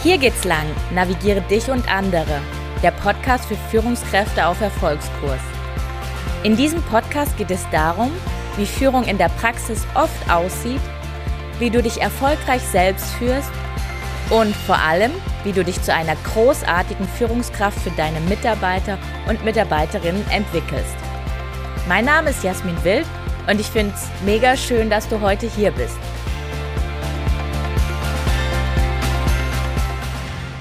Hier geht's lang. Navigiere dich und andere. Der Podcast für Führungskräfte auf Erfolgskurs. In diesem Podcast geht es darum, wie Führung in der Praxis oft aussieht, wie du dich erfolgreich selbst führst und vor allem, wie du dich zu einer großartigen Führungskraft für deine Mitarbeiter und Mitarbeiterinnen entwickelst. Mein Name ist Jasmin Wild und ich finde es mega schön, dass du heute hier bist.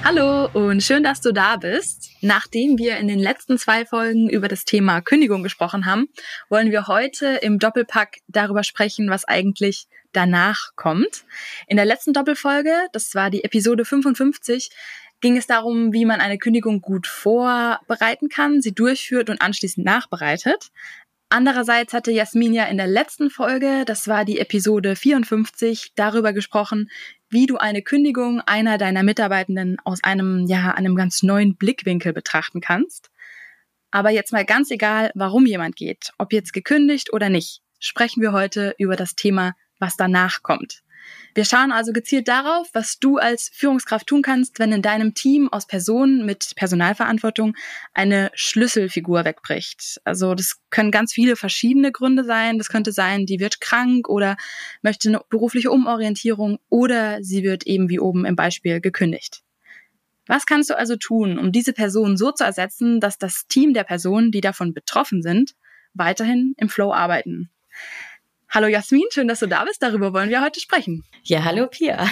Hallo und schön, dass du da bist. Nachdem wir in den letzten zwei Folgen über das Thema Kündigung gesprochen haben, wollen wir heute im Doppelpack darüber sprechen, was eigentlich danach kommt. In der letzten Doppelfolge, das war die Episode 55, ging es darum, wie man eine Kündigung gut vorbereiten kann, sie durchführt und anschließend nachbereitet. Andererseits hatte Jasmin ja in der letzten Folge, das war die Episode 54, darüber gesprochen, wie du eine Kündigung einer deiner Mitarbeitenden aus einem, ja, einem ganz neuen Blickwinkel betrachten kannst. Aber jetzt mal ganz egal, warum jemand geht, ob jetzt gekündigt oder nicht, sprechen wir heute über das Thema, was danach kommt. Wir schauen also gezielt darauf, was du als Führungskraft tun kannst, wenn in deinem Team aus Personen mit Personalverantwortung eine Schlüsselfigur wegbricht. Also das können ganz viele verschiedene Gründe sein. Das könnte sein, die wird krank oder möchte eine berufliche Umorientierung oder sie wird eben wie oben im Beispiel gekündigt. Was kannst du also tun, um diese Person so zu ersetzen, dass das Team der Personen, die davon betroffen sind, weiterhin im Flow arbeiten? Hallo Jasmin, schön, dass du da bist. Darüber wollen wir heute sprechen. Ja, hallo Pia.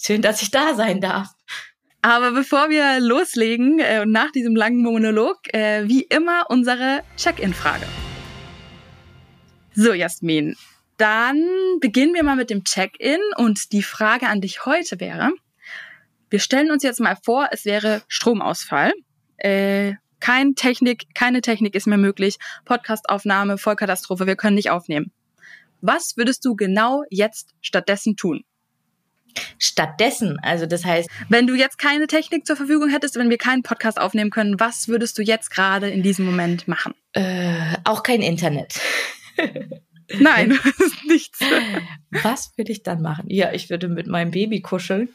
Schön, dass ich da sein darf. Aber bevor wir loslegen äh, und nach diesem langen Monolog, äh, wie immer unsere Check-in-Frage. So, Jasmin, dann beginnen wir mal mit dem Check-in und die Frage an dich heute wäre, wir stellen uns jetzt mal vor, es wäre Stromausfall. Äh, kein Technik, keine Technik ist mehr möglich. Podcastaufnahme, Vollkatastrophe, wir können nicht aufnehmen. Was würdest du genau jetzt stattdessen tun? Stattdessen, also das heißt, wenn du jetzt keine Technik zur Verfügung hättest, wenn wir keinen Podcast aufnehmen können, was würdest du jetzt gerade in diesem Moment machen? Äh, auch kein Internet. Nein, nichts. Was würde ich dann machen? Ja, ich würde mit meinem Baby kuscheln.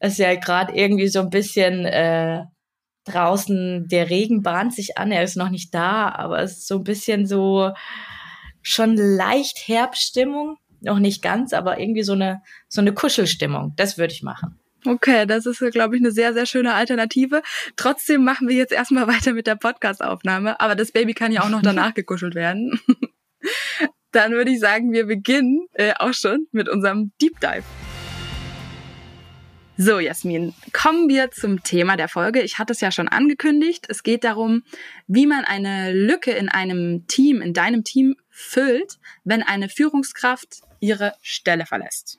Es ist ja gerade irgendwie so ein bisschen äh, draußen, der Regen bahnt sich an, er ist noch nicht da, aber es ist so ein bisschen so, schon leicht Herbststimmung, noch nicht ganz, aber irgendwie so eine, so eine Kuschelstimmung. Das würde ich machen. Okay, das ist, glaube ich, eine sehr, sehr schöne Alternative. Trotzdem machen wir jetzt erstmal weiter mit der Podcast-Aufnahme. Aber das Baby kann ja auch noch danach gekuschelt werden. Dann würde ich sagen, wir beginnen äh, auch schon mit unserem Deep Dive. So, Jasmin, kommen wir zum Thema der Folge. Ich hatte es ja schon angekündigt. Es geht darum, wie man eine Lücke in einem Team, in deinem Team füllt, wenn eine Führungskraft ihre Stelle verlässt.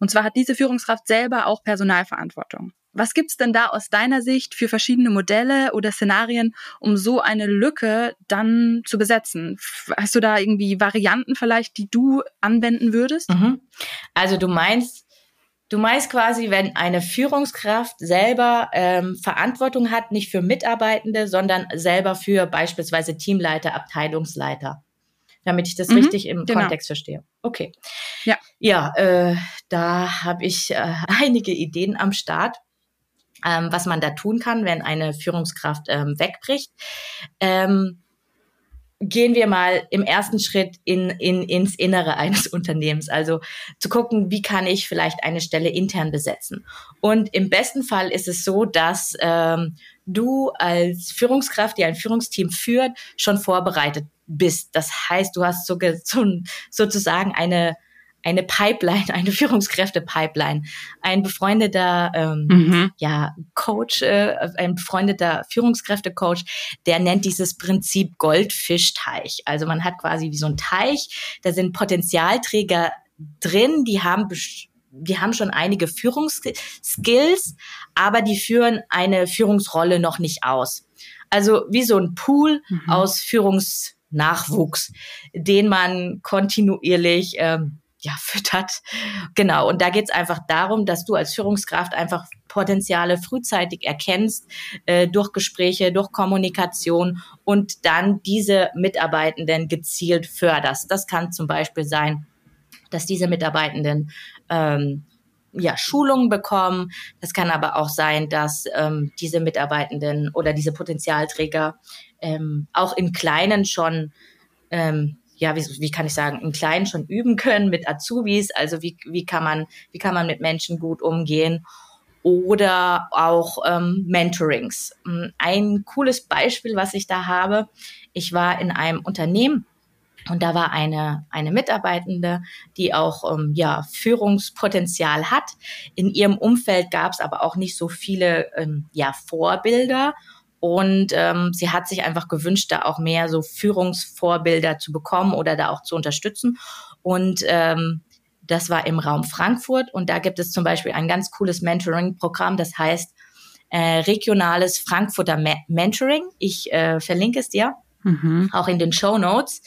Und zwar hat diese Führungskraft selber auch Personalverantwortung. Was gibt's denn da aus deiner Sicht für verschiedene Modelle oder Szenarien, um so eine Lücke dann zu besetzen? Hast du da irgendwie Varianten vielleicht, die du anwenden würdest? Mhm. Also du meinst, Du meinst quasi, wenn eine Führungskraft selber ähm, Verantwortung hat, nicht für Mitarbeitende, sondern selber für beispielsweise Teamleiter, Abteilungsleiter. Damit ich das mhm, richtig im genau. Kontext verstehe. Okay. Ja, ja äh, da habe ich äh, einige Ideen am Start. Ähm, was man da tun kann, wenn eine Führungskraft ähm, wegbricht. Ähm, gehen wir mal im ersten Schritt in, in, ins Innere eines Unternehmens. Also zu gucken, wie kann ich vielleicht eine Stelle intern besetzen. Und im besten Fall ist es so, dass ähm, du als Führungskraft, die ein Führungsteam führt, schon vorbereitet bist. Das heißt, du hast so, so, sozusagen eine eine Pipeline, eine Führungskräfte-Pipeline. Ein befreundeter ähm, mhm. ja, Coach, äh, ein befreundeter Führungskräfte-Coach, der nennt dieses Prinzip Goldfischteich. Also man hat quasi wie so ein Teich, da sind Potenzialträger drin, die haben die haben schon einige Führungsskills, aber die führen eine Führungsrolle noch nicht aus. Also wie so ein Pool mhm. aus Führungsnachwuchs, den man kontinuierlich ähm, ja, füttert. Genau. Und da geht es einfach darum, dass du als Führungskraft einfach Potenziale frühzeitig erkennst, äh, durch Gespräche, durch Kommunikation und dann diese Mitarbeitenden gezielt förderst. Das kann zum Beispiel sein, dass diese Mitarbeitenden ähm, ja, Schulungen bekommen. Das kann aber auch sein, dass ähm, diese Mitarbeitenden oder diese Potenzialträger ähm, auch in Kleinen schon, ähm, ja, wie, wie kann ich sagen, in Kleinen schon üben können mit Azubis. Also wie, wie kann man, wie kann man mit Menschen gut umgehen? Oder auch ähm, Mentorings. Ein cooles Beispiel, was ich da habe. Ich war in einem Unternehmen, und da war eine, eine Mitarbeitende, die auch ähm, ja, Führungspotenzial hat. In ihrem Umfeld gab es aber auch nicht so viele ähm, ja, Vorbilder. Und ähm, sie hat sich einfach gewünscht, da auch mehr so Führungsvorbilder zu bekommen oder da auch zu unterstützen. Und ähm, das war im Raum Frankfurt. Und da gibt es zum Beispiel ein ganz cooles Mentoring-Programm, das heißt äh, regionales Frankfurter Mentoring. Ich äh, verlinke es dir mhm. auch in den Show Notes.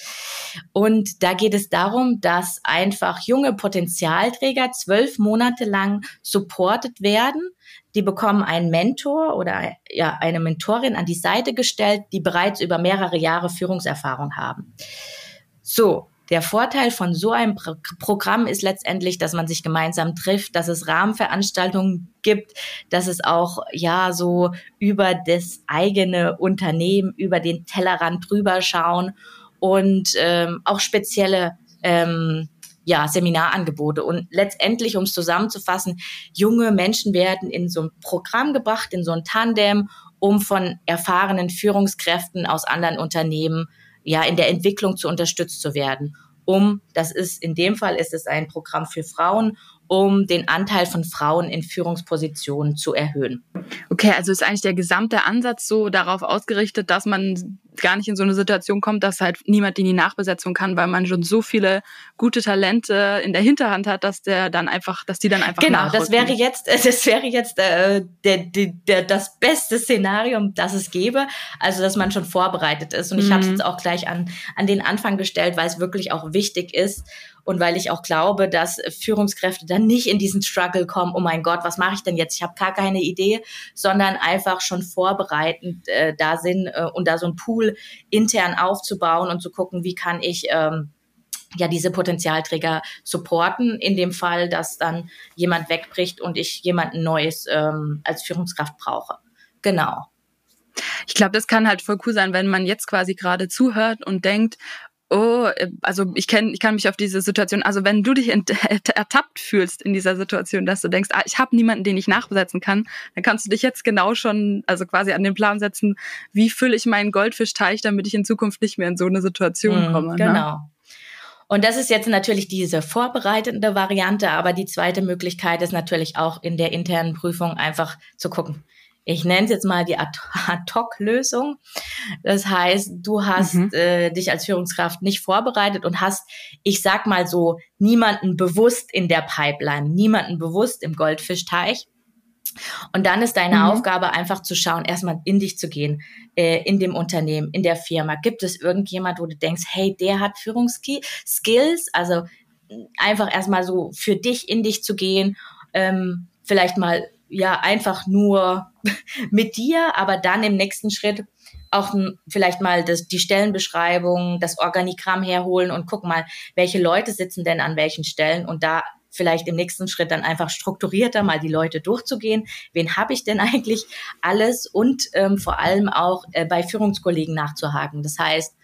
Und da geht es darum, dass einfach junge Potenzialträger zwölf Monate lang supported werden. Die bekommen einen Mentor oder ja, eine Mentorin an die Seite gestellt, die bereits über mehrere Jahre Führungserfahrung haben. So, der Vorteil von so einem Pro Programm ist letztendlich, dass man sich gemeinsam trifft, dass es Rahmenveranstaltungen gibt, dass es auch ja so über das eigene Unternehmen, über den Tellerrand drüber schauen und ähm, auch spezielle ähm, ja, Seminarangebote. Und letztendlich, um es zusammenzufassen, junge Menschen werden in so ein Programm gebracht, in so ein Tandem, um von erfahrenen Führungskräften aus anderen Unternehmen ja in der Entwicklung zu unterstützt zu werden. Um, das ist in dem Fall ist es ein Programm für Frauen, um den Anteil von Frauen in Führungspositionen zu erhöhen. Okay, also ist eigentlich der gesamte Ansatz so darauf ausgerichtet, dass man gar nicht in so eine Situation kommt, dass halt niemand in die Nachbesetzung kann, weil man schon so viele gute Talente in der Hinterhand hat, dass der dann einfach, dass die dann einfach genau. Das wäre jetzt, das wäre jetzt äh, der, der, der, das beste Szenario, das es gäbe. Also dass man schon vorbereitet ist. Und ich mhm. habe es jetzt auch gleich an an den Anfang gestellt, weil es wirklich auch wichtig ist und weil ich auch glaube, dass Führungskräfte dann nicht in diesen Struggle kommen, oh mein Gott, was mache ich denn jetzt? Ich habe gar keine Idee, sondern einfach schon vorbereitend äh, da sind äh, und da so ein Pool intern aufzubauen und zu gucken, wie kann ich ähm, ja diese Potenzialträger supporten in dem Fall, dass dann jemand wegbricht und ich jemanden Neues ähm, als Führungskraft brauche. Genau. Ich glaube, das kann halt voll cool sein, wenn man jetzt quasi gerade zuhört und denkt, oh, äh, also ich kenne, ich kann mich auf diese Situation, also wenn du dich ertappt fühlst in dieser Situation, dass du denkst, ah, ich habe niemanden, den ich nachbesetzen kann, dann kannst du dich jetzt genau schon, also quasi an den Plan setzen, wie fülle ich meinen Goldfischteich, damit ich in Zukunft nicht mehr in so eine Situation mhm, komme. Ne? Genau. Ne? Und das ist jetzt natürlich diese vorbereitende Variante, aber die zweite Möglichkeit ist natürlich auch in der internen Prüfung einfach zu gucken, ich nenne es jetzt mal die Ad-Hoc-Lösung. Das heißt, du hast mhm. äh, dich als Führungskraft nicht vorbereitet und hast, ich sag mal so, niemanden bewusst in der Pipeline, niemanden bewusst im Goldfischteich. Und dann ist deine mhm. Aufgabe einfach zu schauen, erstmal in dich zu gehen, äh, in dem Unternehmen, in der Firma. Gibt es irgendjemand, wo du denkst, hey, der hat Führungsskills? Also einfach erstmal so für dich in dich zu gehen, ähm, vielleicht mal ja einfach nur mit dir, aber dann im nächsten Schritt auch vielleicht mal das, die Stellenbeschreibung, das Organigramm herholen und guck mal, welche Leute sitzen denn an welchen Stellen und da vielleicht im nächsten Schritt dann einfach strukturierter mal die Leute durchzugehen. Wen habe ich denn eigentlich alles und ähm, vor allem auch äh, bei Führungskollegen nachzuhaken. Das heißt,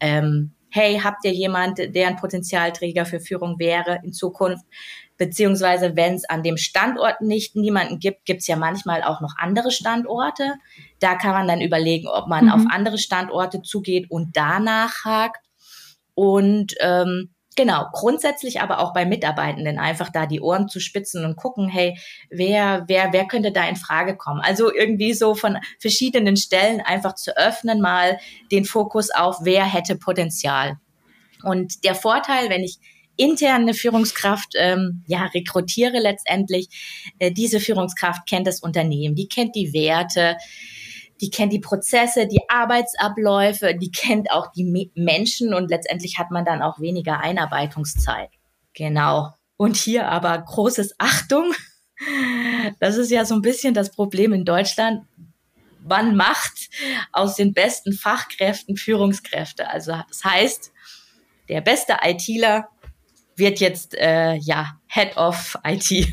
ähm, hey, habt ihr jemand, der ein Potenzialträger für Führung wäre in Zukunft? Beziehungsweise, wenn es an dem Standort nicht niemanden gibt, gibt es ja manchmal auch noch andere Standorte. Da kann man dann überlegen, ob man mhm. auf andere Standorte zugeht und danach hakt. Und ähm, Genau, grundsätzlich aber auch bei Mitarbeitenden einfach da die Ohren zu spitzen und gucken, hey, wer, wer, wer könnte da in Frage kommen? Also irgendwie so von verschiedenen Stellen einfach zu öffnen, mal den Fokus auf, wer hätte Potenzial. Und der Vorteil, wenn ich interne Führungskraft ähm, ja rekrutiere letztendlich, äh, diese Führungskraft kennt das Unternehmen, die kennt die Werte, die kennt die Prozesse, die Arbeitsabläufe, die kennt auch die Menschen und letztendlich hat man dann auch weniger Einarbeitungszeit. Genau. Und hier aber großes Achtung. Das ist ja so ein bisschen das Problem in Deutschland. Man macht aus den besten Fachkräften Führungskräfte. Also das heißt, der beste ITler wird jetzt äh, ja Head of IT.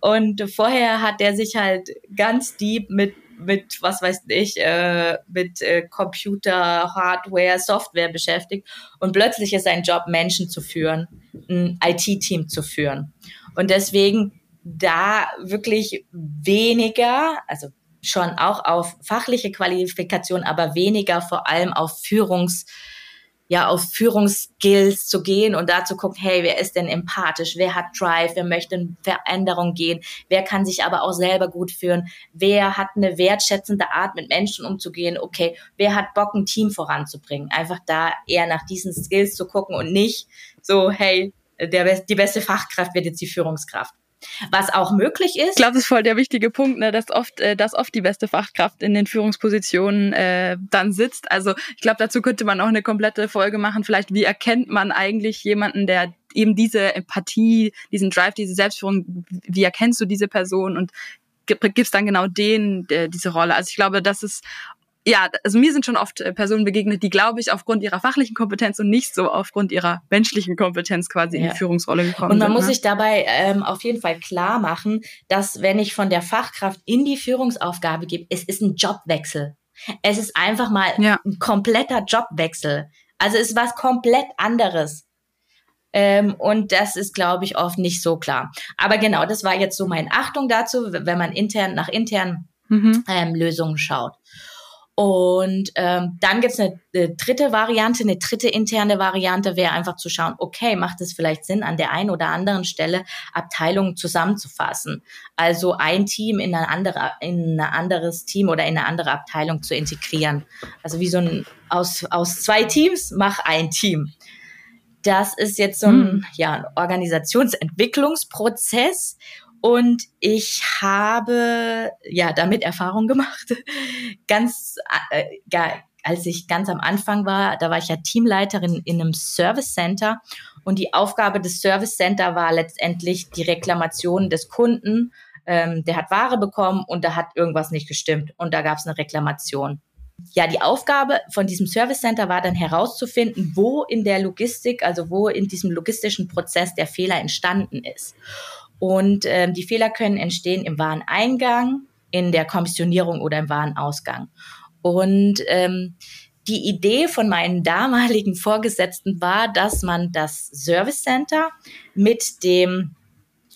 Und vorher hat er sich halt ganz deep mit mit, was weiß ich, äh, mit äh, Computer, Hardware, Software beschäftigt. Und plötzlich ist sein Job, Menschen zu führen, ein IT-Team zu führen. Und deswegen da wirklich weniger, also schon auch auf fachliche Qualifikation, aber weniger vor allem auf Führungs- ja auf Führungsskills zu gehen und da zu gucken, hey, wer ist denn empathisch, wer hat Drive, wer möchte in Veränderung gehen, wer kann sich aber auch selber gut führen, wer hat eine wertschätzende Art, mit Menschen umzugehen, okay, wer hat Bock, ein Team voranzubringen. Einfach da eher nach diesen Skills zu gucken und nicht so, hey, der, die beste Fachkraft wird jetzt die Führungskraft was auch möglich ist. Ich glaube, das ist voll der wichtige Punkt, ne, dass oft, äh, dass oft die beste Fachkraft in den Führungspositionen äh, dann sitzt. Also ich glaube, dazu könnte man auch eine komplette Folge machen. Vielleicht, wie erkennt man eigentlich jemanden, der eben diese Empathie, diesen Drive, diese Selbstführung, wie erkennst du diese Person und gibst dann genau denen äh, diese Rolle. Also ich glaube, das ist ja, also mir sind schon oft äh, Personen begegnet, die, glaube ich, aufgrund ihrer fachlichen Kompetenz und nicht so aufgrund ihrer menschlichen Kompetenz quasi ja. in die Führungsrolle gekommen sind. Und man sind, muss ne? sich dabei ähm, auf jeden Fall klar machen, dass wenn ich von der Fachkraft in die Führungsaufgabe gebe, es ist ein Jobwechsel. Es ist einfach mal ja. ein kompletter Jobwechsel. Also es ist was komplett anderes. Ähm, und das ist, glaube ich, oft nicht so klar. Aber genau, das war jetzt so meine Achtung dazu, wenn man intern nach internen mhm. ähm, Lösungen schaut. Und ähm, dann gibt's eine, eine dritte Variante, eine dritte interne Variante wäre einfach zu schauen, okay, macht es vielleicht Sinn, an der einen oder anderen Stelle Abteilungen zusammenzufassen? Also ein Team in ein, andere, in ein anderes Team oder in eine andere Abteilung zu integrieren. Also wie so ein aus, aus zwei Teams, mach ein Team. Das ist jetzt so ein, hm. ja, ein Organisationsentwicklungsprozess und ich habe ja damit Erfahrung gemacht. Ganz, äh, als ich ganz am Anfang war, da war ich ja Teamleiterin in einem Service Center und die Aufgabe des Service Center war letztendlich die Reklamation des Kunden. Ähm, der hat Ware bekommen und da hat irgendwas nicht gestimmt und da gab es eine Reklamation. Ja, die Aufgabe von diesem Service Center war dann herauszufinden, wo in der Logistik, also wo in diesem logistischen Prozess der Fehler entstanden ist. Und ähm, die Fehler können entstehen im Wareneingang, in der Kommissionierung oder im Warenausgang. Und ähm, die Idee von meinen damaligen Vorgesetzten war, dass man das Service Center mit dem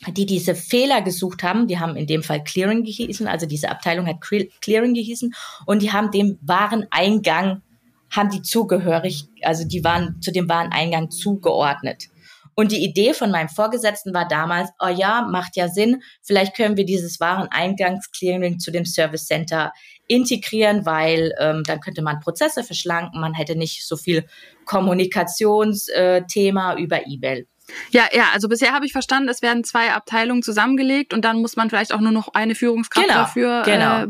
die diese Fehler gesucht haben, die haben in dem Fall Clearing gehießen, also diese Abteilung hat Clearing gehießen und die haben dem Wareneingang, haben die zugehörig, also die waren zu dem Wareneingang zugeordnet. Und die Idee von meinem Vorgesetzten war damals, oh ja, macht ja Sinn, vielleicht können wir dieses Wareneingangsclearing zu dem Service Center integrieren, weil ähm, dann könnte man Prozesse verschlanken, man hätte nicht so viel Kommunikationsthema äh, über E-Mail. Ja, ja, also bisher habe ich verstanden, es werden zwei Abteilungen zusammengelegt und dann muss man vielleicht auch nur noch eine Führungskraft genau, dafür genau.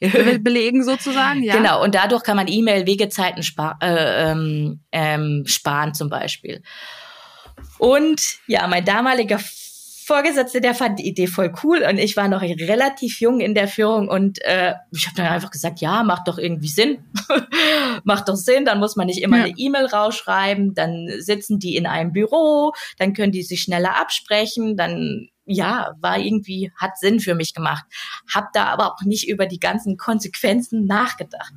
Äh, belegen sozusagen. Ja. Genau, und dadurch kann man E-Mail-Wegezeiten spar äh, ähm, ähm, sparen zum Beispiel. Und ja, mein damaliger Vorgesetzte, der fand die Idee voll cool und ich war noch relativ jung in der Führung und äh, ich habe dann einfach gesagt, ja, macht doch irgendwie Sinn, macht doch Sinn, dann muss man nicht immer ja. eine E-Mail rausschreiben, dann sitzen die in einem Büro, dann können die sich schneller absprechen, dann ja, war irgendwie, hat Sinn für mich gemacht. Hab da aber auch nicht über die ganzen Konsequenzen nachgedacht.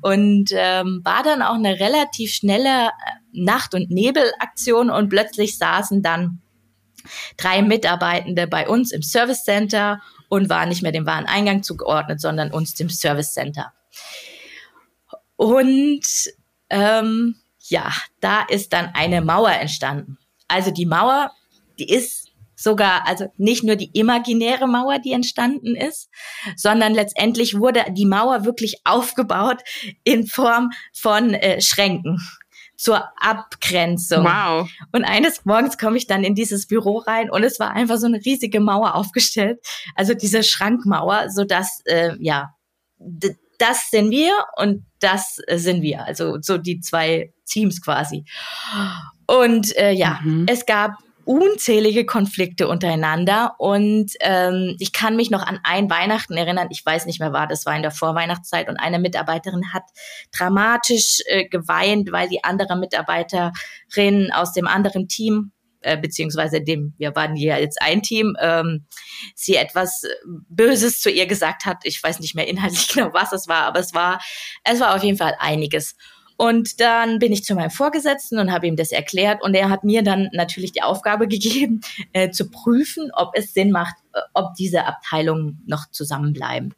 Und ähm, war dann auch eine relativ schnelle äh, Nacht- und Nebelaktion und plötzlich saßen dann drei Mitarbeitende bei uns im Service Center und waren nicht mehr dem Wareneingang zugeordnet, sondern uns dem Service Center. Und ähm, ja, da ist dann eine Mauer entstanden. Also die Mauer, die ist sogar, also nicht nur die imaginäre Mauer, die entstanden ist, sondern letztendlich wurde die Mauer wirklich aufgebaut in Form von äh, Schränken zur Abgrenzung. Wow. Und eines Morgens komme ich dann in dieses Büro rein und es war einfach so eine riesige Mauer aufgestellt, also diese Schrankmauer, so dass äh, ja das sind wir und das sind wir, also so die zwei Teams quasi. Und äh, ja, mhm. es gab unzählige Konflikte untereinander und ähm, ich kann mich noch an ein Weihnachten erinnern, ich weiß nicht mehr war, das war in der Vorweihnachtszeit und eine Mitarbeiterin hat dramatisch äh, geweint, weil die andere Mitarbeiterin aus dem anderen Team äh, beziehungsweise dem, wir waren hier jetzt ein Team, ähm, sie etwas Böses zu ihr gesagt hat. Ich weiß nicht mehr inhaltlich genau, was es war, aber es war, es war auf jeden Fall einiges. Und dann bin ich zu meinem Vorgesetzten und habe ihm das erklärt und er hat mir dann natürlich die Aufgabe gegeben, äh, zu prüfen, ob es Sinn macht, äh, ob diese Abteilungen noch zusammenbleiben.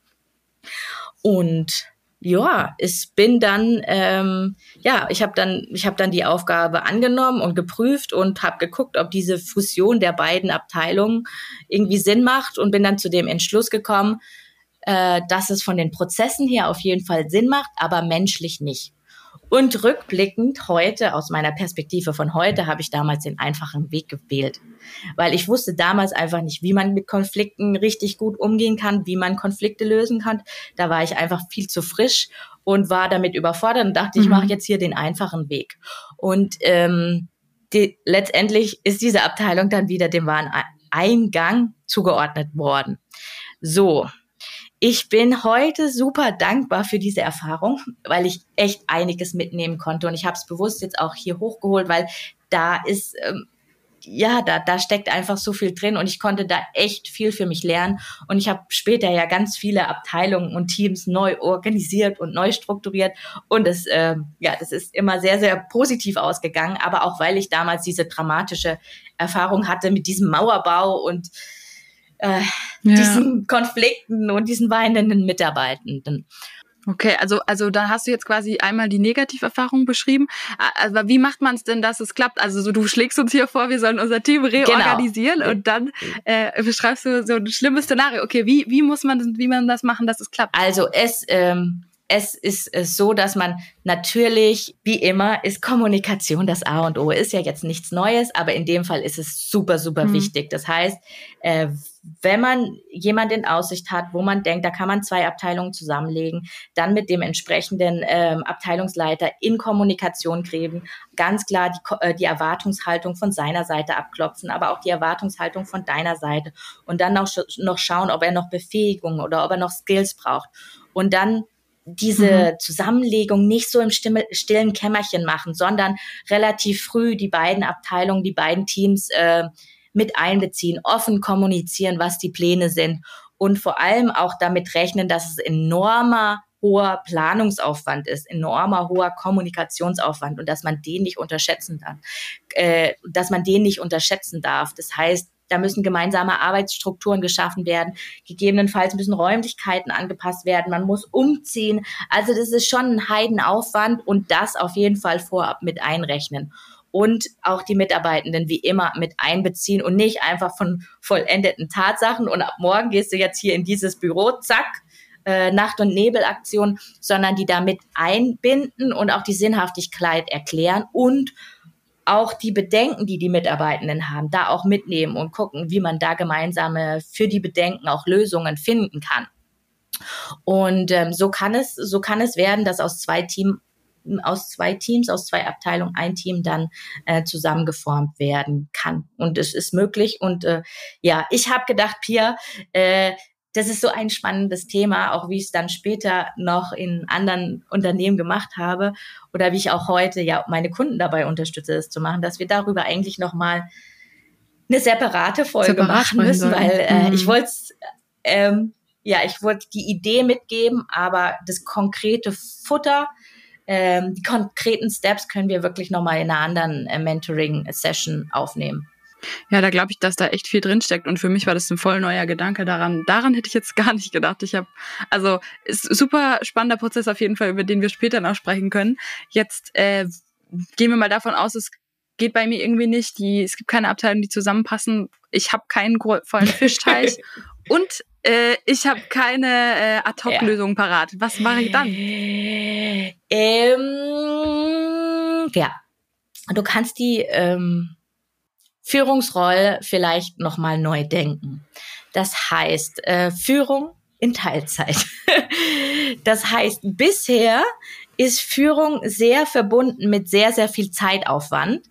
Und ja, ich bin dann, ähm, ja, ich habe dann, ich habe dann die Aufgabe angenommen und geprüft und habe geguckt, ob diese Fusion der beiden Abteilungen irgendwie Sinn macht und bin dann zu dem Entschluss gekommen, äh, dass es von den Prozessen her auf jeden Fall Sinn macht, aber menschlich nicht. Und rückblickend heute, aus meiner Perspektive von heute, habe ich damals den einfachen Weg gewählt. Weil ich wusste damals einfach nicht, wie man mit Konflikten richtig gut umgehen kann, wie man Konflikte lösen kann. Da war ich einfach viel zu frisch und war damit überfordert und dachte, mhm. ich mache jetzt hier den einfachen Weg. Und ähm, die, letztendlich ist diese Abteilung dann wieder dem wahren Eingang zugeordnet worden. So, ich bin heute super dankbar für diese Erfahrung, weil ich echt einiges mitnehmen konnte. Und ich habe es bewusst jetzt auch hier hochgeholt, weil da ist, ähm, ja, da, da steckt einfach so viel drin und ich konnte da echt viel für mich lernen. Und ich habe später ja ganz viele Abteilungen und Teams neu organisiert und neu strukturiert. Und das, äh, ja, das ist immer sehr, sehr positiv ausgegangen. Aber auch weil ich damals diese dramatische Erfahrung hatte mit diesem Mauerbau und äh, ja. diesen Konflikten und diesen weinenden Mitarbeitenden. Okay, also also da hast du jetzt quasi einmal die Negativerfahrung beschrieben. Aber wie macht man es denn, dass es klappt? Also so, du schlägst uns hier vor, wir sollen unser Team genau. reorganisieren genau. und dann äh, beschreibst du so ein schlimmes Szenario. Okay, wie wie muss man wie man das machen, dass es klappt? Also es ähm, es ist so, dass man natürlich, wie immer, ist Kommunikation das A und O. Ist ja jetzt nichts Neues, aber in dem Fall ist es super, super mhm. wichtig. Das heißt, äh, wenn man jemand in Aussicht hat, wo man denkt, da kann man zwei Abteilungen zusammenlegen, dann mit dem entsprechenden ähm, Abteilungsleiter in Kommunikation kriegen, ganz klar die, äh, die Erwartungshaltung von seiner Seite abklopfen, aber auch die Erwartungshaltung von deiner Seite und dann noch, noch schauen, ob er noch Befähigung oder ob er noch Skills braucht. Und dann diese mhm. Zusammenlegung nicht so im stillen Kämmerchen machen, sondern relativ früh die beiden Abteilungen, die beiden Teams äh, mit einbeziehen, offen kommunizieren, was die Pläne sind und vor allem auch damit rechnen, dass es enormer hoher Planungsaufwand ist, enormer hoher Kommunikationsaufwand und dass man den nicht unterschätzen kann, äh, dass man den nicht unterschätzen darf. Das heißt, da müssen gemeinsame Arbeitsstrukturen geschaffen werden. Gegebenenfalls müssen Räumlichkeiten angepasst werden. Man muss umziehen. Also das ist schon ein Heidenaufwand und das auf jeden Fall vorab mit einrechnen. Und auch die Mitarbeitenden wie immer mit einbeziehen und nicht einfach von vollendeten Tatsachen und ab morgen gehst du jetzt hier in dieses Büro, zack, äh, Nacht- und Nebelaktion, sondern die damit einbinden und auch die Sinnhaftigkeit erklären und auch die Bedenken, die die Mitarbeitenden haben, da auch mitnehmen und gucken, wie man da gemeinsame für die Bedenken auch Lösungen finden kann. Und ähm, so kann es, so kann es werden, dass aus zwei Team, aus zwei Teams, aus zwei Abteilungen ein Team dann äh, zusammengeformt werden kann. Und es ist möglich. Und äh, ja, ich habe gedacht, Pia, äh, das ist so ein spannendes Thema, auch wie ich es dann später noch in anderen Unternehmen gemacht habe oder wie ich auch heute ja meine Kunden dabei unterstütze, es zu machen, dass wir darüber eigentlich noch mal eine separate Folge Separat machen müssen, weil äh, mhm. ich wollte ähm, ja, ich wollte die Idee mitgeben, aber das konkrete Futter, ähm, die konkreten Steps können wir wirklich noch mal in einer anderen äh, Mentoring-Session aufnehmen. Ja, da glaube ich, dass da echt viel drinsteckt. Und für mich war das ein voll neuer Gedanke daran. Daran hätte ich jetzt gar nicht gedacht. Ich habe, also ist super spannender Prozess auf jeden Fall, über den wir später noch sprechen können. Jetzt äh, gehen wir mal davon aus, es geht bei mir irgendwie nicht. Die, es gibt keine Abteilungen, die zusammenpassen. Ich habe keinen vollen Fischteich und äh, ich habe keine äh, Ad-Hoc-Lösung ja. parat. Was mache ich dann? Ähm, ja, du kannst die ähm, Führungsrolle vielleicht nochmal neu denken. Das heißt, äh, Führung in Teilzeit. das heißt, bisher ist Führung sehr verbunden mit sehr, sehr viel Zeitaufwand.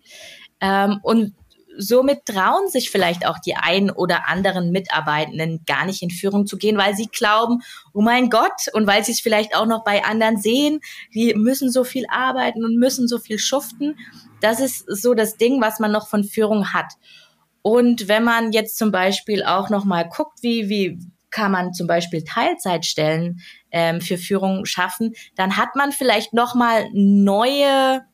Ähm, und somit trauen sich vielleicht auch die einen oder anderen Mitarbeitenden gar nicht in Führung zu gehen, weil sie glauben, oh mein Gott, und weil sie es vielleicht auch noch bei anderen sehen, die müssen so viel arbeiten und müssen so viel schuften das ist so das Ding, was man noch von Führung hat. Und wenn man jetzt zum Beispiel auch noch mal guckt, wie, wie kann man zum Beispiel Teilzeitstellen ähm, für Führung schaffen, dann hat man vielleicht noch mal neue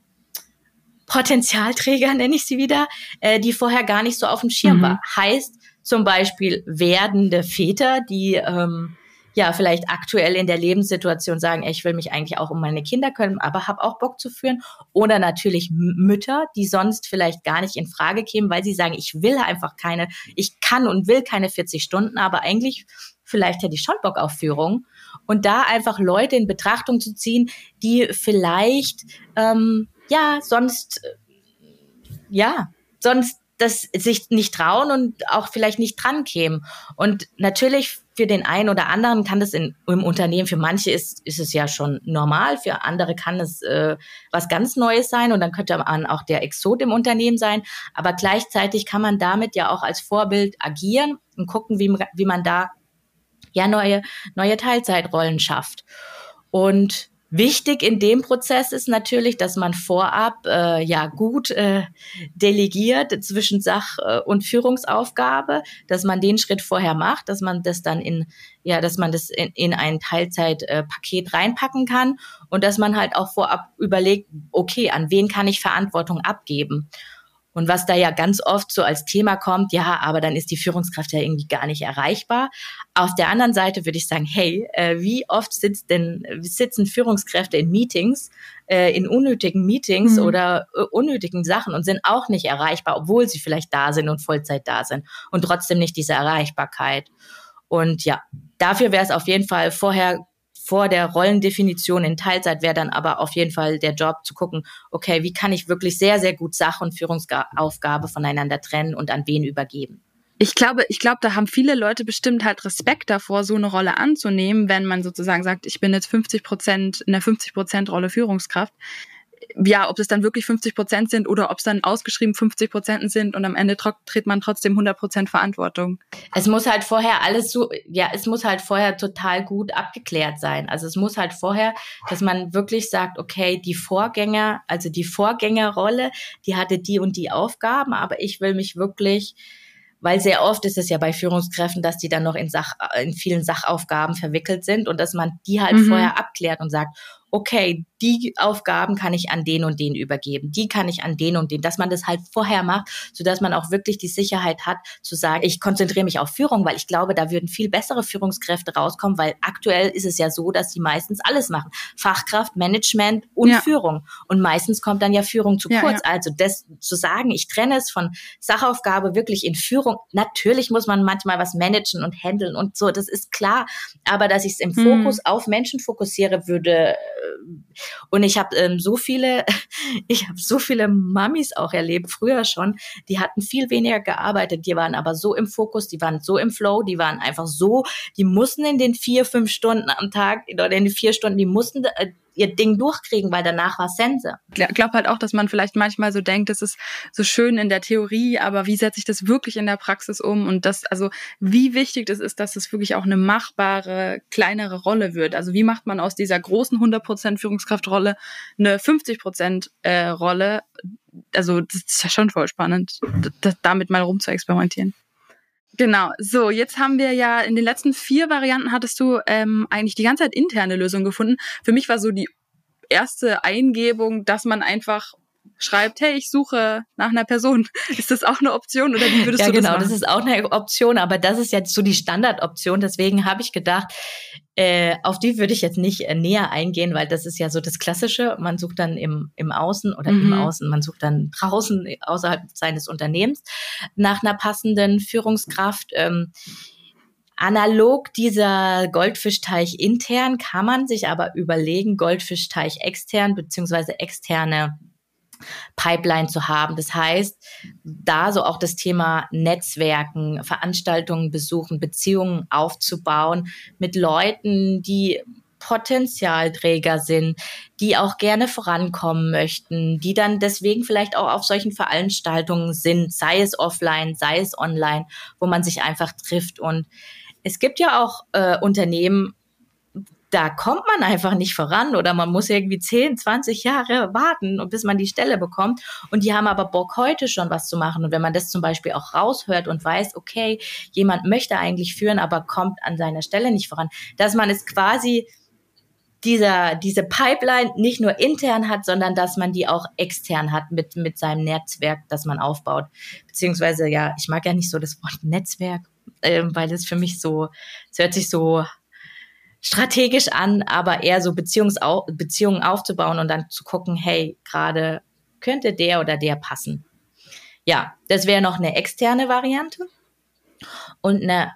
Potenzialträger, nenne ich sie wieder, äh, die vorher gar nicht so auf dem Schirm mhm. war. Heißt zum Beispiel werdende Väter, die ähm, ja vielleicht aktuell in der Lebenssituation sagen, ich will mich eigentlich auch um meine Kinder können, aber habe auch Bock zu führen. Oder natürlich Mütter, die sonst vielleicht gar nicht in Frage kämen, weil sie sagen, ich will einfach keine, ich kann und will keine 40 Stunden, aber eigentlich vielleicht hätte ich schon Bock auf Führung. Und da einfach Leute in Betrachtung zu ziehen, die vielleicht ähm, ja sonst ja sonst das sich nicht trauen und auch vielleicht nicht dran kämen. Und natürlich für den einen oder anderen kann das in, im Unternehmen, für manche ist, ist es ja schon normal, für andere kann es äh, was ganz Neues sein und dann könnte man auch der Exot im Unternehmen sein. Aber gleichzeitig kann man damit ja auch als Vorbild agieren und gucken, wie, wie man da ja neue, neue Teilzeitrollen schafft. Und Wichtig in dem Prozess ist natürlich, dass man vorab äh, ja gut äh, delegiert zwischen Sach- äh, und Führungsaufgabe, dass man den Schritt vorher macht, dass man das dann in ja, dass man das in, in ein Teilzeitpaket äh, reinpacken kann und dass man halt auch vorab überlegt, okay, an wen kann ich Verantwortung abgeben? Und was da ja ganz oft so als Thema kommt, ja, aber dann ist die Führungskraft ja irgendwie gar nicht erreichbar. Auf der anderen Seite würde ich sagen, hey, äh, wie oft sitzt denn, sitzen Führungskräfte in Meetings, äh, in unnötigen Meetings mhm. oder äh, unnötigen Sachen und sind auch nicht erreichbar, obwohl sie vielleicht da sind und Vollzeit da sind und trotzdem nicht diese Erreichbarkeit. Und ja, dafür wäre es auf jeden Fall vorher vor der Rollendefinition in Teilzeit wäre dann aber auf jeden Fall der Job zu gucken, okay, wie kann ich wirklich sehr, sehr gut Sache und Führungsaufgabe voneinander trennen und an wen übergeben. Ich glaube, ich glaube, da haben viele Leute bestimmt halt Respekt davor, so eine Rolle anzunehmen, wenn man sozusagen sagt, ich bin jetzt 50 Prozent in der 50 Prozent Rolle Führungskraft ja, ob es dann wirklich 50 Prozent sind oder ob es dann ausgeschrieben 50 Prozent sind und am Ende tritt man trotzdem 100 Prozent Verantwortung. Es muss halt vorher alles so, ja, es muss halt vorher total gut abgeklärt sein. Also es muss halt vorher, dass man wirklich sagt, okay, die Vorgänger, also die Vorgängerrolle, die hatte die und die Aufgaben, aber ich will mich wirklich weil sehr oft ist es ja bei Führungskräften, dass die dann noch in, Sach, in vielen Sachaufgaben verwickelt sind und dass man die halt mhm. vorher abklärt und sagt, okay, die Aufgaben kann ich an den und den übergeben, die kann ich an den und den, dass man das halt vorher macht, so dass man auch wirklich die Sicherheit hat, zu sagen, ich konzentriere mich auf Führung, weil ich glaube, da würden viel bessere Führungskräfte rauskommen, weil aktuell ist es ja so, dass die meistens alles machen. Fachkraft, Management und ja. Führung. Und meistens kommt dann ja Führung zu kurz. Ja. Also das zu sagen, ich trenne es von Sachaufgabe wirklich in Führung. Natürlich muss man manchmal was managen und handeln und so, das ist klar. Aber dass ich es im hm. Fokus auf Menschen fokussiere, würde und ich habe ähm, so viele, ich habe so viele Mamis auch erlebt, früher schon, die hatten viel weniger gearbeitet, die waren aber so im Fokus, die waren so im Flow, die waren einfach so, die mussten in den vier, fünf Stunden am Tag oder in den vier Stunden, die mussten äh, ihr Ding durchkriegen, weil danach war Sense. Ich glaube halt auch, dass man vielleicht manchmal so denkt, das ist so schön in der Theorie, aber wie setze ich das wirklich in der Praxis um? Und das, also wie wichtig das ist, dass es wirklich auch eine machbare, kleinere Rolle wird. Also wie macht man aus dieser großen 100% Führungskraftrolle eine 50% äh, Rolle? Also das ist ja schon voll spannend, damit mal rumzuexperimentieren. Genau, so, jetzt haben wir ja in den letzten vier Varianten hattest du ähm, eigentlich die ganze Zeit interne Lösungen gefunden. Für mich war so die erste Eingebung, dass man einfach schreibt, hey, ich suche nach einer Person. Ist das auch eine Option oder wie würdest ja, du das genau, das ist auch eine Option, aber das ist jetzt so die Standardoption. Deswegen habe ich gedacht, äh, auf die würde ich jetzt nicht äh, näher eingehen, weil das ist ja so das Klassische. Man sucht dann im, im Außen oder mhm. im Außen, man sucht dann draußen außerhalb seines Unternehmens nach einer passenden Führungskraft. Ähm, Analog dieser Goldfischteich intern kann man sich aber überlegen, Goldfischteich extern beziehungsweise externe Pipeline zu haben. Das heißt, da so auch das Thema Netzwerken, Veranstaltungen besuchen, Beziehungen aufzubauen mit Leuten, die Potenzialträger sind, die auch gerne vorankommen möchten, die dann deswegen vielleicht auch auf solchen Veranstaltungen sind, sei es offline, sei es online, wo man sich einfach trifft. Und es gibt ja auch äh, Unternehmen, da kommt man einfach nicht voran oder man muss irgendwie 10, 20 Jahre warten, bis man die Stelle bekommt. Und die haben aber Bock, heute schon was zu machen. Und wenn man das zum Beispiel auch raushört und weiß, okay, jemand möchte eigentlich führen, aber kommt an seiner Stelle nicht voran, dass man es quasi dieser, diese Pipeline nicht nur intern hat, sondern dass man die auch extern hat mit, mit seinem Netzwerk, das man aufbaut. Beziehungsweise, ja, ich mag ja nicht so das Wort Netzwerk, äh, weil es für mich so, es hört sich so strategisch an, aber eher so Beziehungsau Beziehungen aufzubauen und dann zu gucken, hey, gerade könnte der oder der passen. Ja, das wäre noch eine externe Variante. Und eine,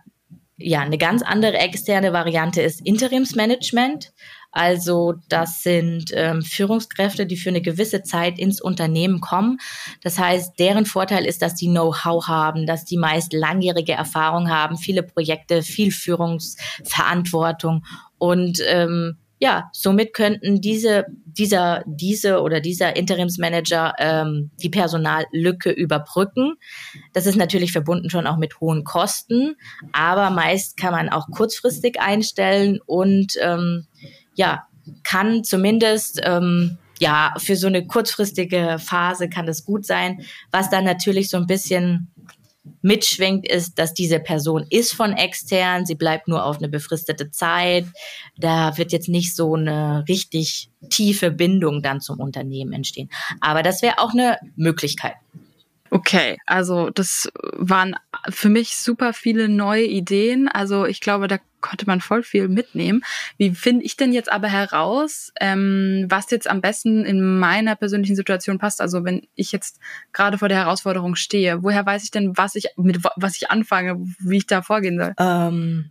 ja, eine ganz andere externe Variante ist Interimsmanagement. Also das sind ähm, Führungskräfte, die für eine gewisse Zeit ins Unternehmen kommen. Das heißt, deren Vorteil ist, dass die Know-how haben, dass die meist langjährige Erfahrung haben, viele Projekte, viel Führungsverantwortung und ähm, ja, somit könnten diese, dieser, diese oder dieser Interimsmanager ähm, die Personallücke überbrücken. Das ist natürlich verbunden schon auch mit hohen Kosten, aber meist kann man auch kurzfristig einstellen und ähm, ja, kann zumindest ähm, ja für so eine kurzfristige Phase kann das gut sein. Was dann natürlich so ein bisschen mitschwingt, ist, dass diese Person ist von extern, sie bleibt nur auf eine befristete Zeit. Da wird jetzt nicht so eine richtig tiefe Bindung dann zum Unternehmen entstehen. Aber das wäre auch eine Möglichkeit. Okay, also das waren für mich super viele neue Ideen. Also ich glaube, da konnte man voll viel mitnehmen. Wie finde ich denn jetzt aber heraus, ähm, was jetzt am besten in meiner persönlichen Situation passt? Also wenn ich jetzt gerade vor der Herausforderung stehe, woher weiß ich denn, was ich mit was ich anfange, wie ich da vorgehen soll? Ähm,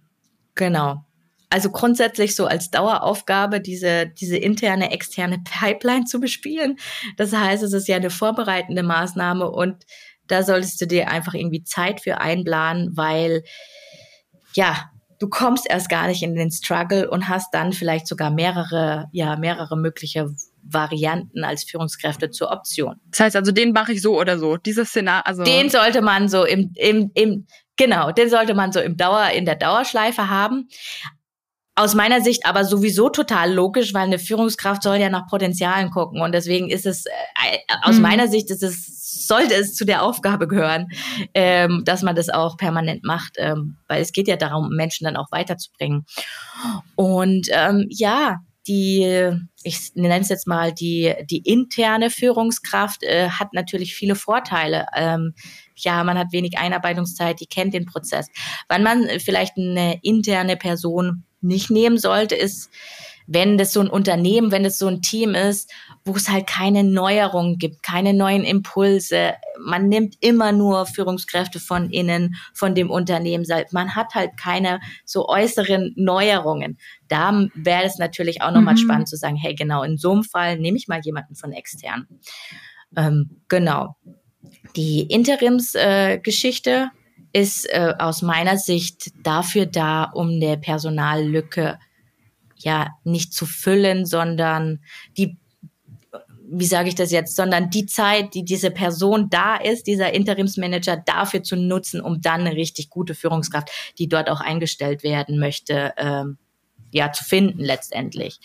genau. Also grundsätzlich so als Daueraufgabe diese, diese interne, externe Pipeline zu bespielen. Das heißt, es ist ja eine vorbereitende Maßnahme und da solltest du dir einfach irgendwie Zeit für einplanen, weil ja, du kommst erst gar nicht in den Struggle und hast dann vielleicht sogar mehrere, ja, mehrere mögliche Varianten als Führungskräfte zur Option. Das heißt also, den mache ich so oder so. Dieses Szenario, also. Den sollte man so im, im, im, genau, den sollte man so im Dauer, in der Dauerschleife haben. Aus meiner Sicht aber sowieso total logisch, weil eine Führungskraft soll ja nach Potenzialen gucken und deswegen ist es, äh, aus mhm. meiner Sicht ist es sollte es zu der Aufgabe gehören, ähm, dass man das auch permanent macht, ähm, weil es geht ja darum, Menschen dann auch weiterzubringen. Und ähm, ja, die, ich nenne es jetzt mal, die, die interne Führungskraft äh, hat natürlich viele Vorteile. Ähm, ja, man hat wenig Einarbeitungszeit, die kennt den Prozess. Wann man vielleicht eine interne Person nicht nehmen sollte, ist, wenn das so ein Unternehmen, wenn es so ein Team ist, wo es halt keine Neuerungen gibt, keine neuen Impulse. Man nimmt immer nur Führungskräfte von innen, von dem Unternehmen. Man hat halt keine so äußeren Neuerungen. Da wäre es natürlich auch nochmal mhm. spannend zu sagen, hey, genau, in so einem Fall nehme ich mal jemanden von extern. Ähm, genau. Die Interimsgeschichte äh, ist äh, aus meiner Sicht dafür da, um der Personallücke ja nicht zu füllen, sondern die wie sage ich das jetzt, sondern die Zeit, die diese Person da ist, dieser Interimsmanager dafür zu nutzen, um dann eine richtig gute Führungskraft, die dort auch eingestellt werden möchte, ähm, ja, zu finden letztendlich.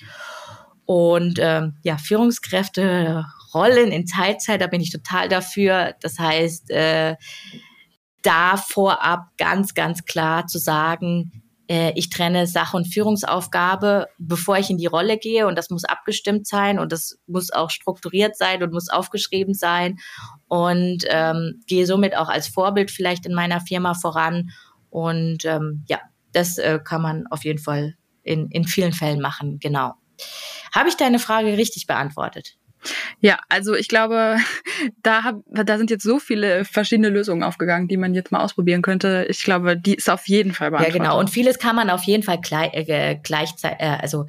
Und ähm, ja, Führungskräfte Rollen in Teilzeit, da bin ich total dafür. Das heißt, äh, da vorab ganz, ganz klar zu sagen, äh, ich trenne Sache und Führungsaufgabe, bevor ich in die Rolle gehe und das muss abgestimmt sein und das muss auch strukturiert sein und muss aufgeschrieben sein und ähm, gehe somit auch als Vorbild vielleicht in meiner Firma voran und ähm, ja, das äh, kann man auf jeden Fall in, in vielen Fällen machen, genau. Habe ich deine Frage richtig beantwortet? Ja, also ich glaube, da, hab, da sind jetzt so viele verschiedene Lösungen aufgegangen, die man jetzt mal ausprobieren könnte. Ich glaube, die ist auf jeden Fall beantwortet. Ja, genau. Und vieles kann man auf jeden Fall gleich, äh, gleichzeitig, äh, also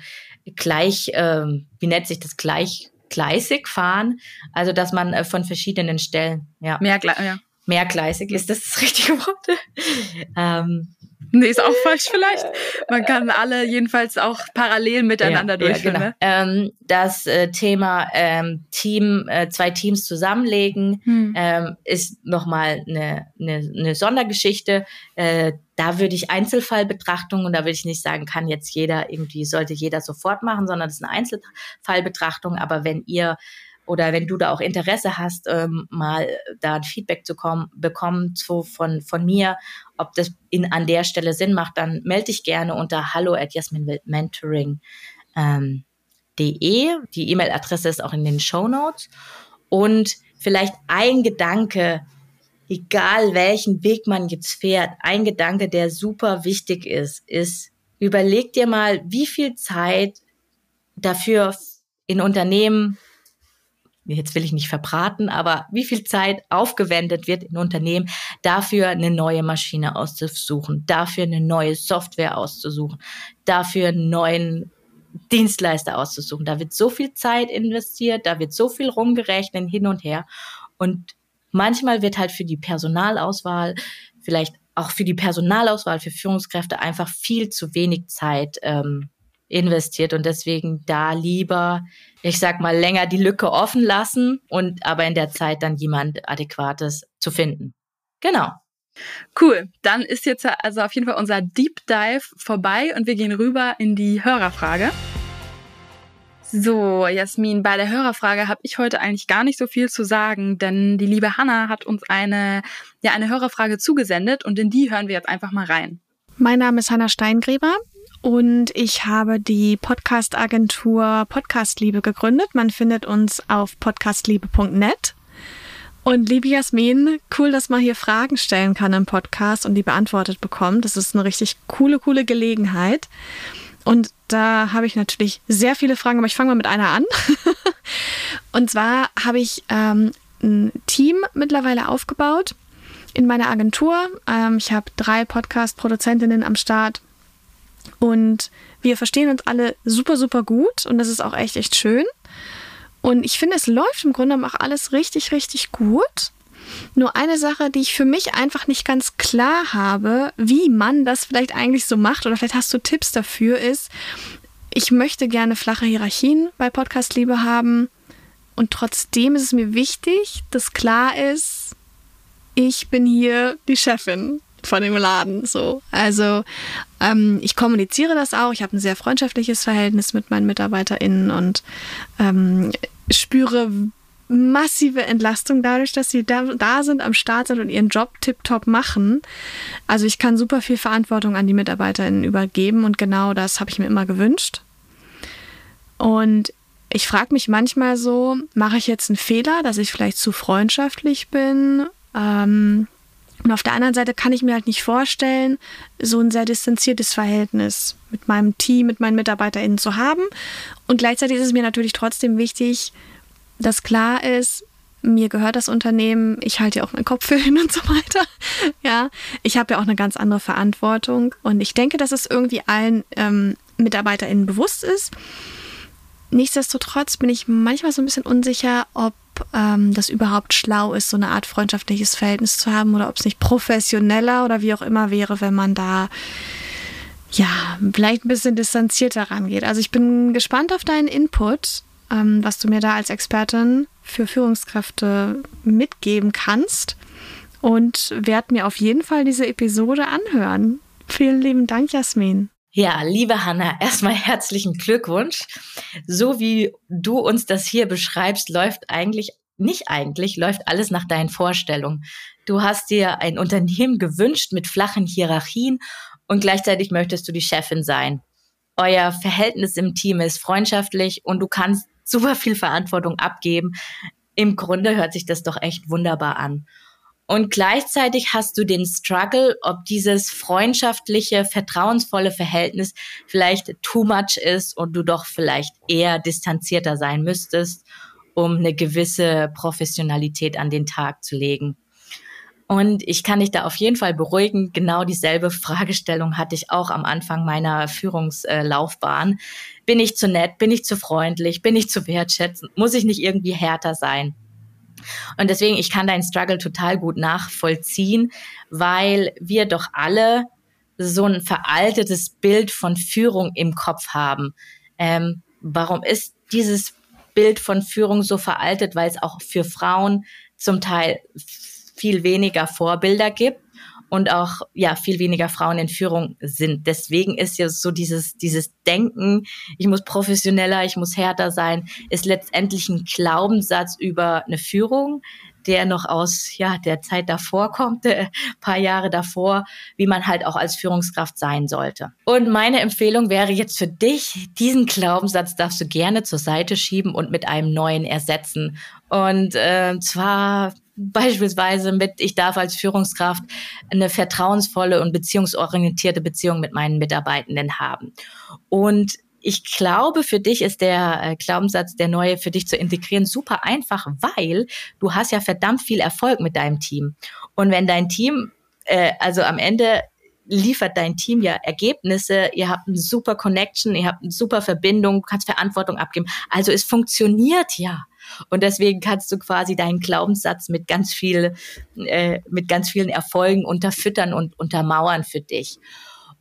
gleich, äh, wie nennt sich das, gleich gleisig fahren. Also, dass man äh, von verschiedenen Stellen, ja. Mehr, ja. Mehrgleisig ist das das richtige Wort. ähm, Nee, ist auch falsch vielleicht. Man kann alle jedenfalls auch parallel miteinander ja, durchführen. Ja, genau. ne? ähm, das äh, Thema ähm, Team, äh, zwei Teams zusammenlegen, hm. ähm, ist nochmal eine, eine, eine Sondergeschichte. Äh, da würde ich Einzelfallbetrachtung und da würde ich nicht sagen, kann jetzt jeder irgendwie, sollte jeder sofort machen, sondern das ist eine Einzelfallbetrachtung. Aber wenn ihr oder wenn du da auch Interesse hast, ähm, mal da ein Feedback zu kommen, bekommen zu, von, von mir, ob das in, an der Stelle Sinn macht, dann melde dich gerne unter hallo at jasminmentoring.de. Ähm, Die E-Mail-Adresse ist auch in den Show Notes. Und vielleicht ein Gedanke, egal welchen Weg man jetzt fährt, ein Gedanke, der super wichtig ist, ist, überleg dir mal, wie viel Zeit dafür in Unternehmen jetzt will ich nicht verbraten, aber wie viel Zeit aufgewendet wird in Unternehmen, dafür eine neue Maschine auszusuchen, dafür eine neue Software auszusuchen, dafür einen neuen Dienstleister auszusuchen. Da wird so viel Zeit investiert, da wird so viel rumgerechnet hin und her. Und manchmal wird halt für die Personalauswahl, vielleicht auch für die Personalauswahl für Führungskräfte einfach viel zu wenig Zeit ähm, investiert und deswegen da lieber, ich sag mal, länger die Lücke offen lassen und aber in der Zeit dann jemand Adäquates zu finden. Genau. Cool. Dann ist jetzt also auf jeden Fall unser Deep Dive vorbei und wir gehen rüber in die Hörerfrage. So, Jasmin, bei der Hörerfrage habe ich heute eigentlich gar nicht so viel zu sagen, denn die liebe Hanna hat uns eine, ja, eine Hörerfrage zugesendet und in die hören wir jetzt einfach mal rein. Mein Name ist Hanna Steingräber und ich habe die Podcast-Agentur Podcastliebe gegründet. Man findet uns auf podcastliebe.net. Und liebe Jasmin, cool, dass man hier Fragen stellen kann im Podcast und die beantwortet bekommt. Das ist eine richtig coole, coole Gelegenheit. Und da habe ich natürlich sehr viele Fragen, aber ich fange mal mit einer an. und zwar habe ich ähm, ein Team mittlerweile aufgebaut in meiner Agentur. Ähm, ich habe drei Podcast-Produzentinnen am Start und wir verstehen uns alle super, super gut und das ist auch echt, echt schön. Und ich finde, es läuft im Grunde auch alles richtig, richtig gut. Nur eine Sache, die ich für mich einfach nicht ganz klar habe, wie man das vielleicht eigentlich so macht, oder vielleicht hast du Tipps dafür, ist, ich möchte gerne flache Hierarchien bei Podcast Liebe haben. Und trotzdem ist es mir wichtig, dass klar ist, ich bin hier die Chefin von dem Laden. So. Also ähm, ich kommuniziere das auch. Ich habe ein sehr freundschaftliches Verhältnis mit meinen MitarbeiterInnen und ähm, spüre massive Entlastung dadurch, dass sie da, da sind, am Start sind und ihren Job tiptop machen. Also ich kann super viel Verantwortung an die MitarbeiterInnen übergeben und genau das habe ich mir immer gewünscht. Und ich frage mich manchmal so, mache ich jetzt einen Fehler, dass ich vielleicht zu freundschaftlich bin? Ähm, und auf der anderen Seite kann ich mir halt nicht vorstellen, so ein sehr distanziertes Verhältnis mit meinem Team, mit meinen MitarbeiterInnen zu haben. Und gleichzeitig ist es mir natürlich trotzdem wichtig, dass klar ist, mir gehört das Unternehmen, ich halte ja auch meinen Kopf für hin und so weiter. Ja, ich habe ja auch eine ganz andere Verantwortung und ich denke, dass es irgendwie allen ähm, MitarbeiterInnen bewusst ist. Nichtsdestotrotz bin ich manchmal so ein bisschen unsicher, ob ähm, das überhaupt schlau ist, so eine Art freundschaftliches Verhältnis zu haben oder ob es nicht professioneller oder wie auch immer wäre, wenn man da ja vielleicht ein bisschen distanzierter rangeht. Also ich bin gespannt auf deinen Input ähm, was du mir da als Expertin für Führungskräfte mitgeben kannst und werde mir auf jeden Fall diese Episode anhören. Vielen lieben Dank, Jasmin. Ja, liebe Hanna, erstmal herzlichen Glückwunsch. So wie du uns das hier beschreibst, läuft eigentlich, nicht eigentlich, läuft alles nach deinen Vorstellungen. Du hast dir ein Unternehmen gewünscht mit flachen Hierarchien und gleichzeitig möchtest du die Chefin sein. Euer Verhältnis im Team ist freundschaftlich und du kannst super viel Verantwortung abgeben. Im Grunde hört sich das doch echt wunderbar an. Und gleichzeitig hast du den Struggle, ob dieses freundschaftliche, vertrauensvolle Verhältnis vielleicht too much ist und du doch vielleicht eher distanzierter sein müsstest, um eine gewisse Professionalität an den Tag zu legen. Und ich kann dich da auf jeden Fall beruhigen. Genau dieselbe Fragestellung hatte ich auch am Anfang meiner Führungslaufbahn. Bin ich zu nett? Bin ich zu freundlich? Bin ich zu wertschätzend? Muss ich nicht irgendwie härter sein? Und deswegen, ich kann deinen Struggle total gut nachvollziehen, weil wir doch alle so ein veraltetes Bild von Führung im Kopf haben. Ähm, warum ist dieses Bild von Führung so veraltet? Weil es auch für Frauen zum Teil viel weniger Vorbilder gibt und auch ja viel weniger Frauen in Führung sind. Deswegen ist ja so dieses dieses Denken, ich muss professioneller, ich muss härter sein, ist letztendlich ein Glaubenssatz über eine Führung, der noch aus ja der Zeit davor kommt, äh, paar Jahre davor, wie man halt auch als Führungskraft sein sollte. Und meine Empfehlung wäre jetzt für dich, diesen Glaubenssatz darfst du gerne zur Seite schieben und mit einem neuen ersetzen. Und äh, zwar beispielsweise mit, ich darf als Führungskraft eine vertrauensvolle und beziehungsorientierte Beziehung mit meinen Mitarbeitenden haben. Und ich glaube, für dich ist der äh, Glaubenssatz, der neue für dich zu integrieren, super einfach, weil du hast ja verdammt viel Erfolg mit deinem Team. Und wenn dein Team, äh, also am Ende liefert dein Team ja Ergebnisse, ihr habt eine super Connection, ihr habt eine super Verbindung, du kannst Verantwortung abgeben. Also es funktioniert ja. Und deswegen kannst du quasi deinen Glaubenssatz mit ganz viel, äh, mit ganz vielen Erfolgen unterfüttern und untermauern für dich.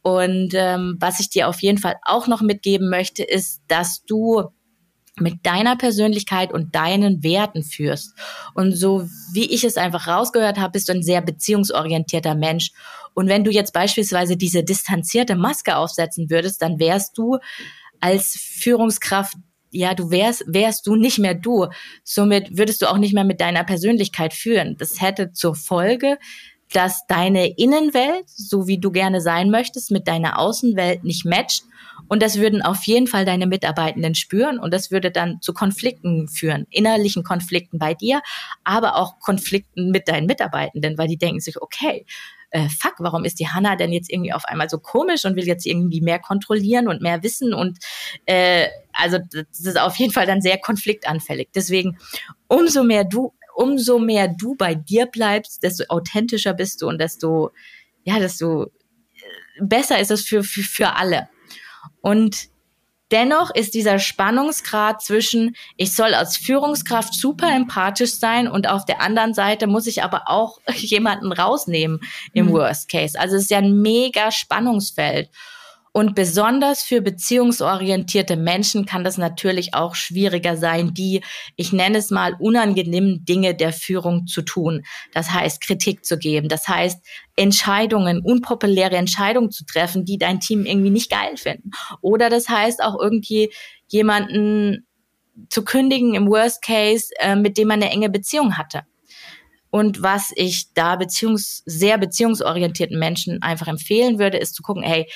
Und ähm, was ich dir auf jeden Fall auch noch mitgeben möchte, ist, dass du mit deiner Persönlichkeit und deinen Werten führst. Und so wie ich es einfach rausgehört habe, bist du ein sehr beziehungsorientierter Mensch. Und wenn du jetzt beispielsweise diese distanzierte Maske aufsetzen würdest, dann wärst du als Führungskraft ja, du wärst, wärst du nicht mehr du. Somit würdest du auch nicht mehr mit deiner Persönlichkeit führen. Das hätte zur Folge, dass deine Innenwelt, so wie du gerne sein möchtest, mit deiner Außenwelt nicht matcht. Und das würden auf jeden Fall deine Mitarbeitenden spüren und das würde dann zu Konflikten führen, innerlichen Konflikten bei dir, aber auch Konflikten mit deinen Mitarbeitenden, weil die denken sich, okay, äh, fuck, warum ist die Hanna denn jetzt irgendwie auf einmal so komisch und will jetzt irgendwie mehr kontrollieren und mehr wissen und äh, also das ist auf jeden Fall dann sehr konfliktanfällig. Deswegen umso mehr du umso mehr du bei dir bleibst, desto authentischer bist du und desto, ja, desto äh, besser ist es für, für, für alle. Und dennoch ist dieser Spannungsgrad zwischen, ich soll als Führungskraft super empathisch sein und auf der anderen Seite muss ich aber auch jemanden rausnehmen im mhm. Worst Case. Also es ist ja ein mega Spannungsfeld. Und besonders für beziehungsorientierte Menschen kann das natürlich auch schwieriger sein, die, ich nenne es mal, unangenehmen Dinge der Führung zu tun. Das heißt, Kritik zu geben. Das heißt, Entscheidungen, unpopuläre Entscheidungen zu treffen, die dein Team irgendwie nicht geil finden. Oder das heißt auch irgendwie jemanden zu kündigen im Worst Case, äh, mit dem man eine enge Beziehung hatte. Und was ich da beziehungs sehr beziehungsorientierten Menschen einfach empfehlen würde, ist zu gucken, hey,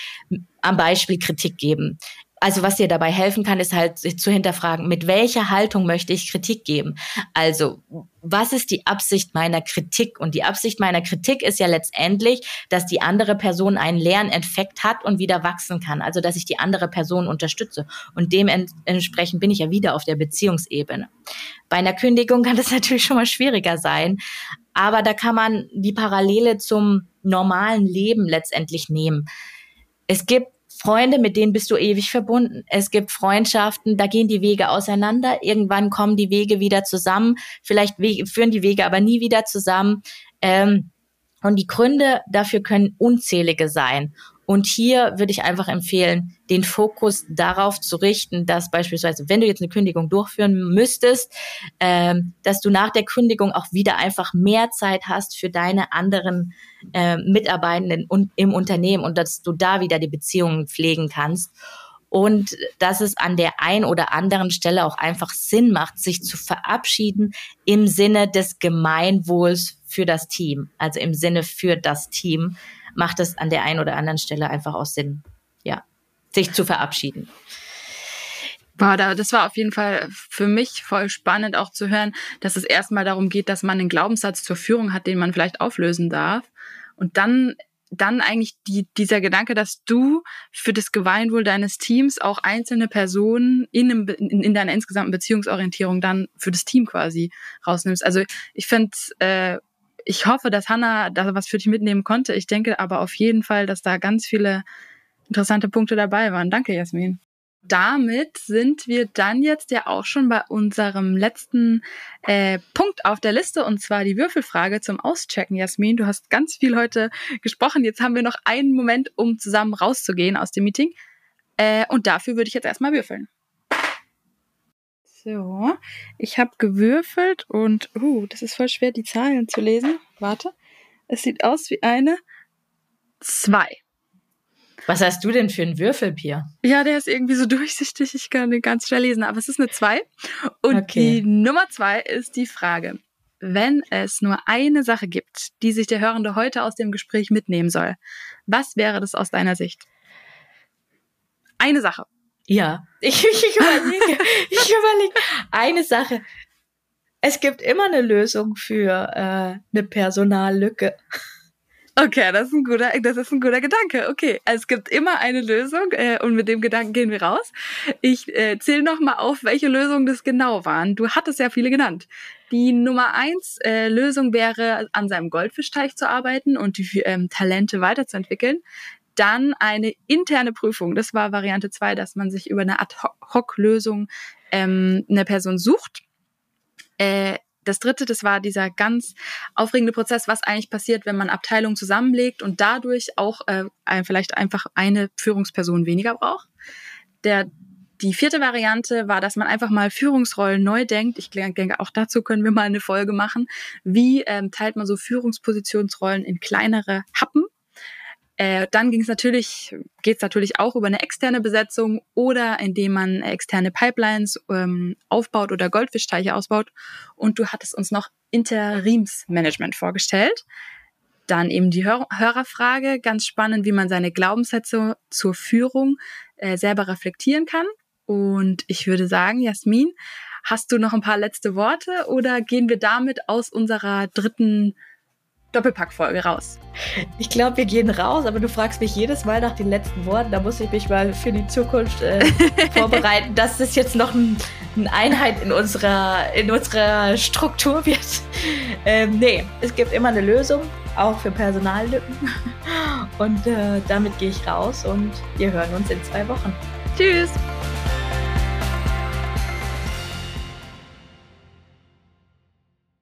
am Beispiel Kritik geben. Also was dir dabei helfen kann, ist halt sich zu hinterfragen, mit welcher Haltung möchte ich Kritik geben? Also was ist die Absicht meiner Kritik? Und die Absicht meiner Kritik ist ja letztendlich, dass die andere Person einen Lerneffekt hat und wieder wachsen kann. Also dass ich die andere Person unterstütze. Und dementsprechend bin ich ja wieder auf der Beziehungsebene. Bei einer Kündigung kann das natürlich schon mal schwieriger sein. Aber da kann man die Parallele zum normalen Leben letztendlich nehmen. Es gibt Freunde, mit denen bist du ewig verbunden. Es gibt Freundschaften, da gehen die Wege auseinander. Irgendwann kommen die Wege wieder zusammen. Vielleicht führen die Wege aber nie wieder zusammen. Ähm, und die Gründe dafür können unzählige sein. Und hier würde ich einfach empfehlen, den Fokus darauf zu richten, dass beispielsweise, wenn du jetzt eine Kündigung durchführen müsstest, ähm, dass du nach der Kündigung auch wieder einfach mehr Zeit hast für deine anderen äh, Mitarbeitenden und im Unternehmen und dass du da wieder die Beziehungen pflegen kannst. Und dass es an der einen oder anderen Stelle auch einfach Sinn macht, sich zu verabschieden im Sinne des Gemeinwohls für das Team, also im Sinne für das Team macht es an der einen oder anderen Stelle einfach auch Sinn, ja, sich zu verabschieden. Wow, das war auf jeden Fall für mich voll spannend auch zu hören, dass es erstmal darum geht, dass man einen Glaubenssatz zur Führung hat, den man vielleicht auflösen darf. Und dann, dann eigentlich die, dieser Gedanke, dass du für das Gemeinwohl deines Teams auch einzelne Personen in, einem, in, in deiner insgesamten Beziehungsorientierung dann für das Team quasi rausnimmst. Also ich finde äh, ich hoffe, dass Hannah da was für dich mitnehmen konnte. Ich denke aber auf jeden Fall, dass da ganz viele interessante Punkte dabei waren. Danke, Jasmin. Damit sind wir dann jetzt ja auch schon bei unserem letzten äh, Punkt auf der Liste und zwar die Würfelfrage zum Auschecken. Jasmin, du hast ganz viel heute gesprochen. Jetzt haben wir noch einen Moment, um zusammen rauszugehen aus dem Meeting. Äh, und dafür würde ich jetzt erstmal würfeln. So, ich habe gewürfelt und, uh, das ist voll schwer, die Zahlen zu lesen. Warte. Es sieht aus wie eine zwei. Was hast du denn für einen Würfel, Pia? Ja, der ist irgendwie so durchsichtig, ich kann den ganz schnell lesen, aber es ist eine zwei. Und okay. die Nummer zwei ist die Frage, wenn es nur eine Sache gibt, die sich der Hörende heute aus dem Gespräch mitnehmen soll, was wäre das aus deiner Sicht? Eine Sache. Ja, ich, ich überlege, ich überlege. Eine Sache. Es gibt immer eine Lösung für äh, eine Personallücke. Okay, das ist ein guter, das ist ein guter Gedanke. Okay, also es gibt immer eine Lösung äh, und mit dem Gedanken gehen wir raus. Ich äh, zähle noch mal auf, welche Lösungen das genau waren. Du hattest ja viele genannt. Die Nummer eins äh, Lösung wäre, an seinem Goldfischteich zu arbeiten und die ähm, Talente weiterzuentwickeln. Dann eine interne Prüfung. Das war Variante zwei, dass man sich über eine Ad-Hoc-Lösung ähm, eine Person sucht. Äh, das dritte, das war dieser ganz aufregende Prozess, was eigentlich passiert, wenn man Abteilungen zusammenlegt und dadurch auch äh, vielleicht einfach eine Führungsperson weniger braucht. Der die vierte Variante war, dass man einfach mal Führungsrollen neu denkt. Ich denke, auch dazu können wir mal eine Folge machen. Wie ähm, teilt man so Führungspositionsrollen in kleinere Happen? Äh, dann ging es natürlich, geht es natürlich auch über eine externe Besetzung oder indem man externe Pipelines ähm, aufbaut oder Goldfischteiche ausbaut. Und du hattest uns noch Interimsmanagement vorgestellt. Dann eben die Hör Hörerfrage, ganz spannend, wie man seine Glaubenssätze zur Führung äh, selber reflektieren kann. Und ich würde sagen, Jasmin, hast du noch ein paar letzte Worte oder gehen wir damit aus unserer dritten Doppelpackfolge raus? Ich glaube, wir gehen raus, aber du fragst mich jedes Mal nach den letzten Worten. Da muss ich mich mal für die Zukunft äh, vorbereiten, dass das jetzt noch ein, eine Einheit in unserer, in unserer Struktur wird. Ähm, nee, es gibt immer eine Lösung, auch für Personallücken. Und äh, damit gehe ich raus und wir hören uns in zwei Wochen. Tschüss!